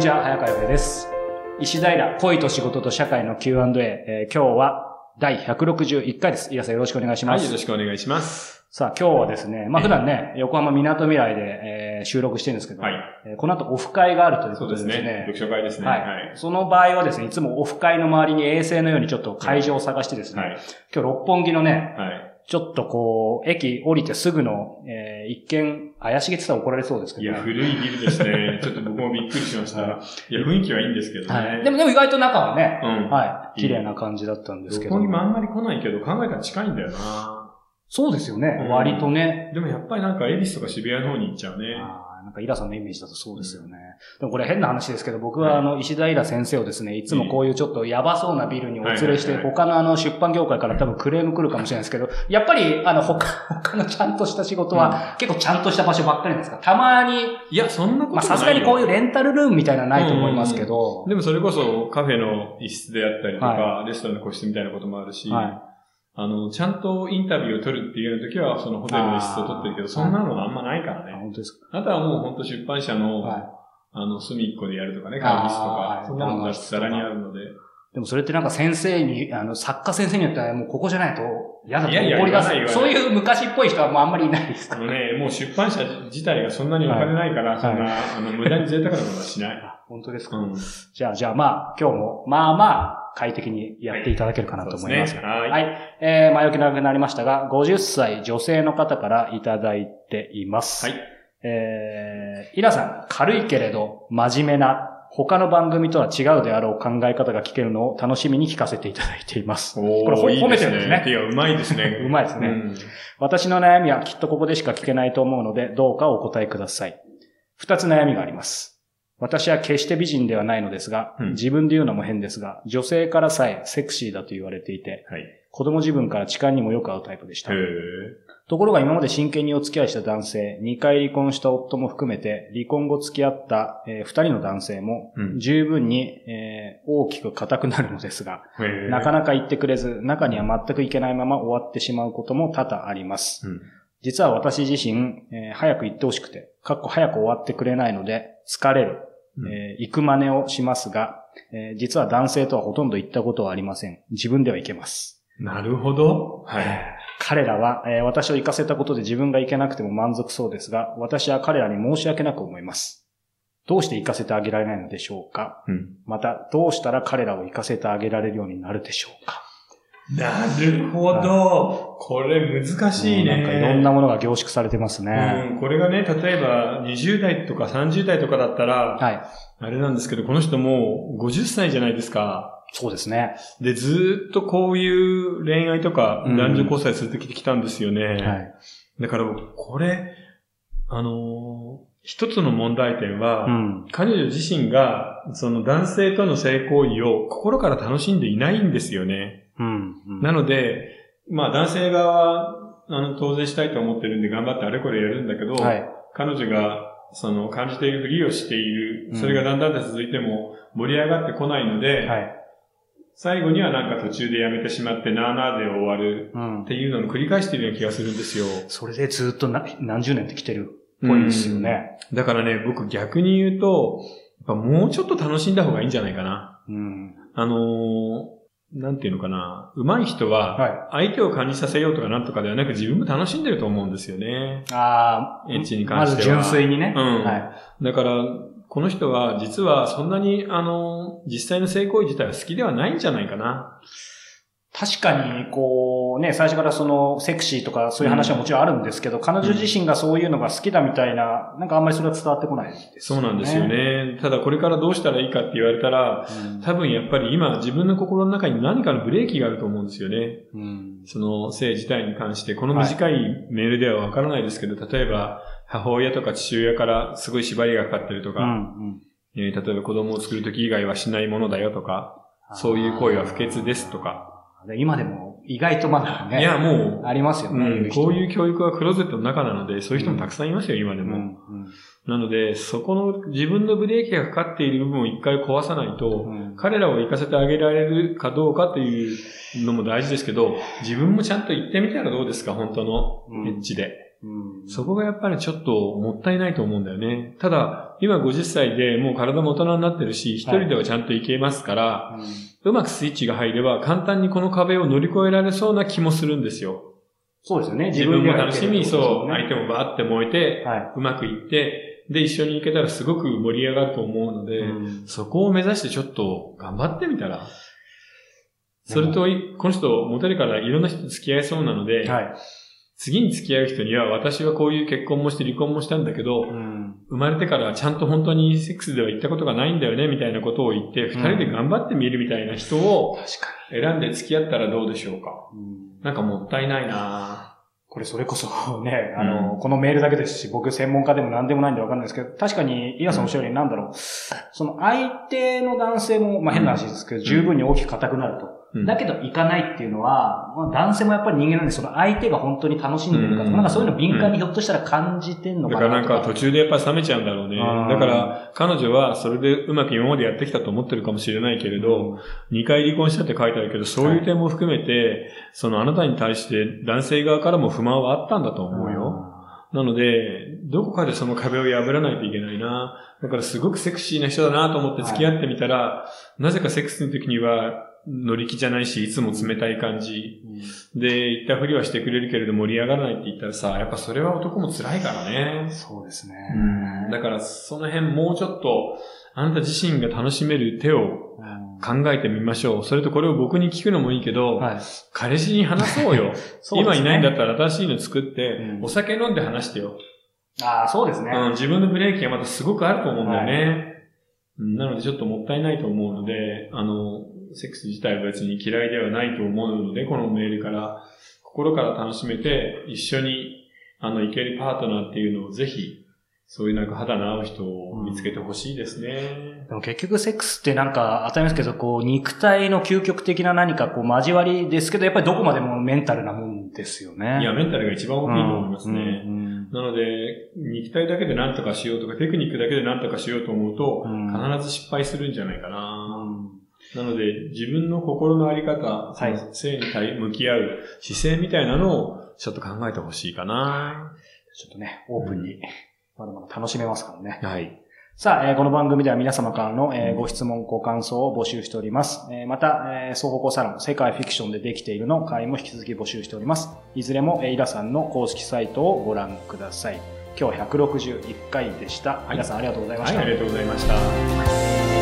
にちは、早川洋平です。石平、恋と仕事と社会の Q&A、えー今日は第161回です。伊賀さんよろしくお願いしはい、ます。よろしくお願いします。さあ、今日はですね、まあ普段ね、横浜みなとみらいで、えー収録してるんですけど、はい。えーこの後オフ会があるというそうでことでですすね。ね。読書会ですね。ははいい。その場合はですね、いつもオフ会の周りに衛星のようにちょっと会場を探してですね、はい。今日六本木のね、はい。ちょっとこう、駅降りてすぐの、えー一見怪しげって言ったら怒られそうですけど、いや、古いビルですね。ちょっと僕もびっくりしました。いや、雰囲気はいいんですけどはい。ね。でも、でも意外と中はね、うん。はい、綺麗な感じだったんですけど。六本木もあんまり来ないけど、考えたら近いんだよな。そうですよね、うん割とね。でもやっぱりなんか、恵比寿とか渋谷の方に行っちゃうね。あーなんかイラさんのイメージだとそうですよね。でもこれ変な話ですけど、僕はあの、石田イラ先生をですね、いつもこういうちょっとやばそうなビルにお連れして、他のあの出版業界から多分クレーム来るかもしれないですけど、やっぱりあの、他、他のちゃんとした仕事は結構ちゃんとした場所ばっかりなんですか？たまに、いや、そんなことまあないよ。さすがにこういうレンタルルームみたいなのはないと思いますけど、でもそれこそカフェの一室であったりとか、はレストランの個室みたいなこともあるし、はいあの、ちゃんとインタビューを取るっていう時は、そのホテルの一室を取ってるけど、そんなのはあんまないからあね。本当ですか？あとはもう本当出版社の、はいあの、隅っこでやるとかね、あー会議室とか、はいそんなのがざらにあるので。でもそれってなんか先生に、あの、作家先生によってはもうここじゃないと嫌だといやいや怒り出す言わない。言そういいう昔っぽい人はもうあんまりいないですかあのね、もう出版社自体がそんなにお金ないから、いそんな、あの、無駄に贅沢なことはしない。本当ですか、うん。じゃあ、じゃあまあ、今日も、まあまあ、快適にやっていただけるかなと思います。そうですねはいはい。えー、前置き長くなりましたが、50歳女性の方からいただいています。はい。えー、イラさん、軽いけれど、真面目な、他の番組とは違うであろう考え方が聞けるのを楽しみに聞かせていただいています。おこれほいい褒めてるんですねいや、うまいですね。うまいですねうん私の悩みはきっとここでしか聞けないと思うので、どうかお答えください。二つ悩みがあります。私は決して美人ではないのですが、うん。自分で言うのも変ですが、女性からさえセクシーだと言われていて、はい。子供自分から痴漢にもよく合うタイプでした。ところが今まで真剣にお付き合いした男性、2回離婚した夫も含めて、離婚後付き合った、え2人の男性もう、ん。十分に、えー大きく硬くなるのですが、なかなか言ってくれず、中には全くいけないまま終わってしまうことも多々あります。うん。実は私自身、えー早く行ってほしくて、かっこ早く終わってくれないので、疲れる、うんえー行く真似をしますが、えー実は男性とはほとんど行ったことはありません。自分では行けます。なるほど。はい。彼らは、えー私を行かせたことで自分が行けなくても満足そうですが、私は彼らに申し訳なく思います。どうして行かせてあげられないのでしょうか？うんまた、どうしたら彼らを行かせてあげられるようになるでしょうか？なるほど。これ難しいね。なんかいろんなものが凝縮されてますね。うん、これがね、例えば20代とか30代とかだったら、はい。あれなんですけど、この人もう50歳じゃないですか。そうですね。で、ずーっとこういう恋愛とかうん男女交際続けてきたんですよね。はい。だから、これ、あのー一つの問題点は、うん。彼女自身が、その男性との性行為を心から楽しんでいないんですよね。うん。うんなので、まあ男性側は、あの、当然したいと思ってるんで頑張ってあれこれやるんだけど、はい。彼女が、その、感じているふりをしているう。んそれがだんだんと続いても盛り上がってこないので、はい。最後にはなんか途中でやめてしまって、なーなーで終わるうんっ。ていうのを繰り返しているような気がするんですよ。それでずっとな何十年って来てるっぽいですよね。だからね、僕逆に言うと、やっぱもうちょっと楽しんだ方がいいんじゃないかな。うん。あのーなんていうのかな。上手い人は、はい。相手を感じさせようとかなんとかではなく自分も楽しんでると思うんですよね。ああ、エッチに関してはまず純粋にね。うんはい。だから、この人は実はそんなに、あの、実際の性行為自体は好きではないんじゃないかな。確かに、こう、ね、最初からその、セクシーとかそういう話はもちろんあるんですけど、彼女自身がそういうのが好きだみたいな、なんかあんまりそれは伝わってこないですそうなんですよ。ね。ただこれからどうしたらいいかって言われたら、うん多分やっぱり今自分の心の中に何かのブレーキがあると思うんですよね。うん。その性自体に関して、この短いメールではわからないですけど、例えば母親とか父親からすごい縛りがかかってるとか、うん。うん。えー例えば子供を作るとき以外はしないものだよとか、そういう行為は不潔ですとか。で今でも意外とまだね。いや、もありますよう、ね。うん、こうういう教育はクローゼットの中なので、そういう人もたくさんいますよ、今でも。人うん。うんなので、そこの自分のブレーキがかかっている部分を一回壊さないと、うん彼らを行かせてあげられるかどうかというのも大事ですけど、自分もちゃんと行ってみたらどうですか、本当のうんエッチで。うんそこがやっぱりちょっともったいないと思うんだよね。ただ、今50歳でもう体も大人になってるし、一人ではちゃんといけますから、うんうまくスイッチが入れば簡単にこの壁を乗り越えられそうな気もするんですよ。そうですよね。自分も楽しみに、そう、はい相手もバーって燃えて、はうまくいって、で、一緒に行けたらすごく盛り上がると思うのい。で、うんそこを目指してちょっと頑張ってみたら。それと、この人、モテるからいろんな人と付き合えそうなので、はい。次に付き合う人には、私はこういう結婚もして離婚もしたんだけど、うん。生まれてからちゃんと本当にセックスでは行ったことがないんだよね、みたいなことを言って、二人で頑張ってみるみたいな人を選んで付き合ったらどうでしょうか？に。うん。なんかもったいないな。これそれこそね、あの、このメールだけですし、僕専門家でも何でもないんでわかんないですけど、確かに、イヤさんおっしゃるようになんだろう、その相手の男性も、まあ変な話ですけど、十分に大きく硬くなると。うん。だけど行かないっていうのは、まあ、男性もやっぱり人間なんで、その相手が本当に楽しんでるかとか、うん。なんかそういうの敏感にひょっとしたら感じてんのだからなんか途中でやっぱ冷めちゃうんだろうね。うん。だから彼女はそれでうまく今までやってきたと思ってるかもしれないけれど、2回離婚したって書いてあるけど、そういう点も含めて、そのあなたに対して男性側からも不満はあったんだと思うよ。なので、どこかでその壁を破らないといけないな。だからすごくセクシーな人だなと思って付き合ってみたら、なぜかセックスの時には乗り気じゃないし、いつも冷たい感じ。うんで、言ったふりはしてくれるけれど盛り上がらないって言ったらさ、やっぱそれは男も辛いからね。そうですね。だからその辺もうちょっと、あなた自身が楽しめる手をうん考えてみましょう。それとこれを僕に聞くのもいいけど、はい。彼氏に話そうよ。そうね今いないんだったら新しいの作って、うんお酒飲んで話してよ。ああ、そうですね。うん、自分のブレーキがまたすごくあると思うんだよね。うんなのでちょっともったいないと思うので、あの、セックス自体は別に嫌いではないと思うので、このメールから、心から楽しめて、一緒に、あの、いけるパートナーっていうのをぜひ、そういうなんか肌の合う人を見つけてほしいですね。でも結局セックスってなんか当たり前ですけど、こう、肉体の究極的な何かこう、交わりですけど、やっぱりどこまでもメンタルなもんですよね。いや、メンタルが一番大きいと思いますね。うんうんなので、肉体だけで何とかしようとか、テクニックだけで何とかしようと思うと、うん必ず失敗するんじゃないかな。うんなので、自分の心のあり方、はい性に対向き合う姿勢みたいなのをちょっと考えてほしいかな。ちょっとね、オープンに、まだまだ楽しめますからね。はい。さあ、えーこの番組では皆様からの、えーご質問、ご感想を募集しております。えーまた、えー双方向サロン、世界フィクションでできているの会も引き続き募集しております。いずれも、えーイラさんの公式サイトをご覧ください。今日は161回でした。い皆さんありがとうございまはい、した。ありがとうございました。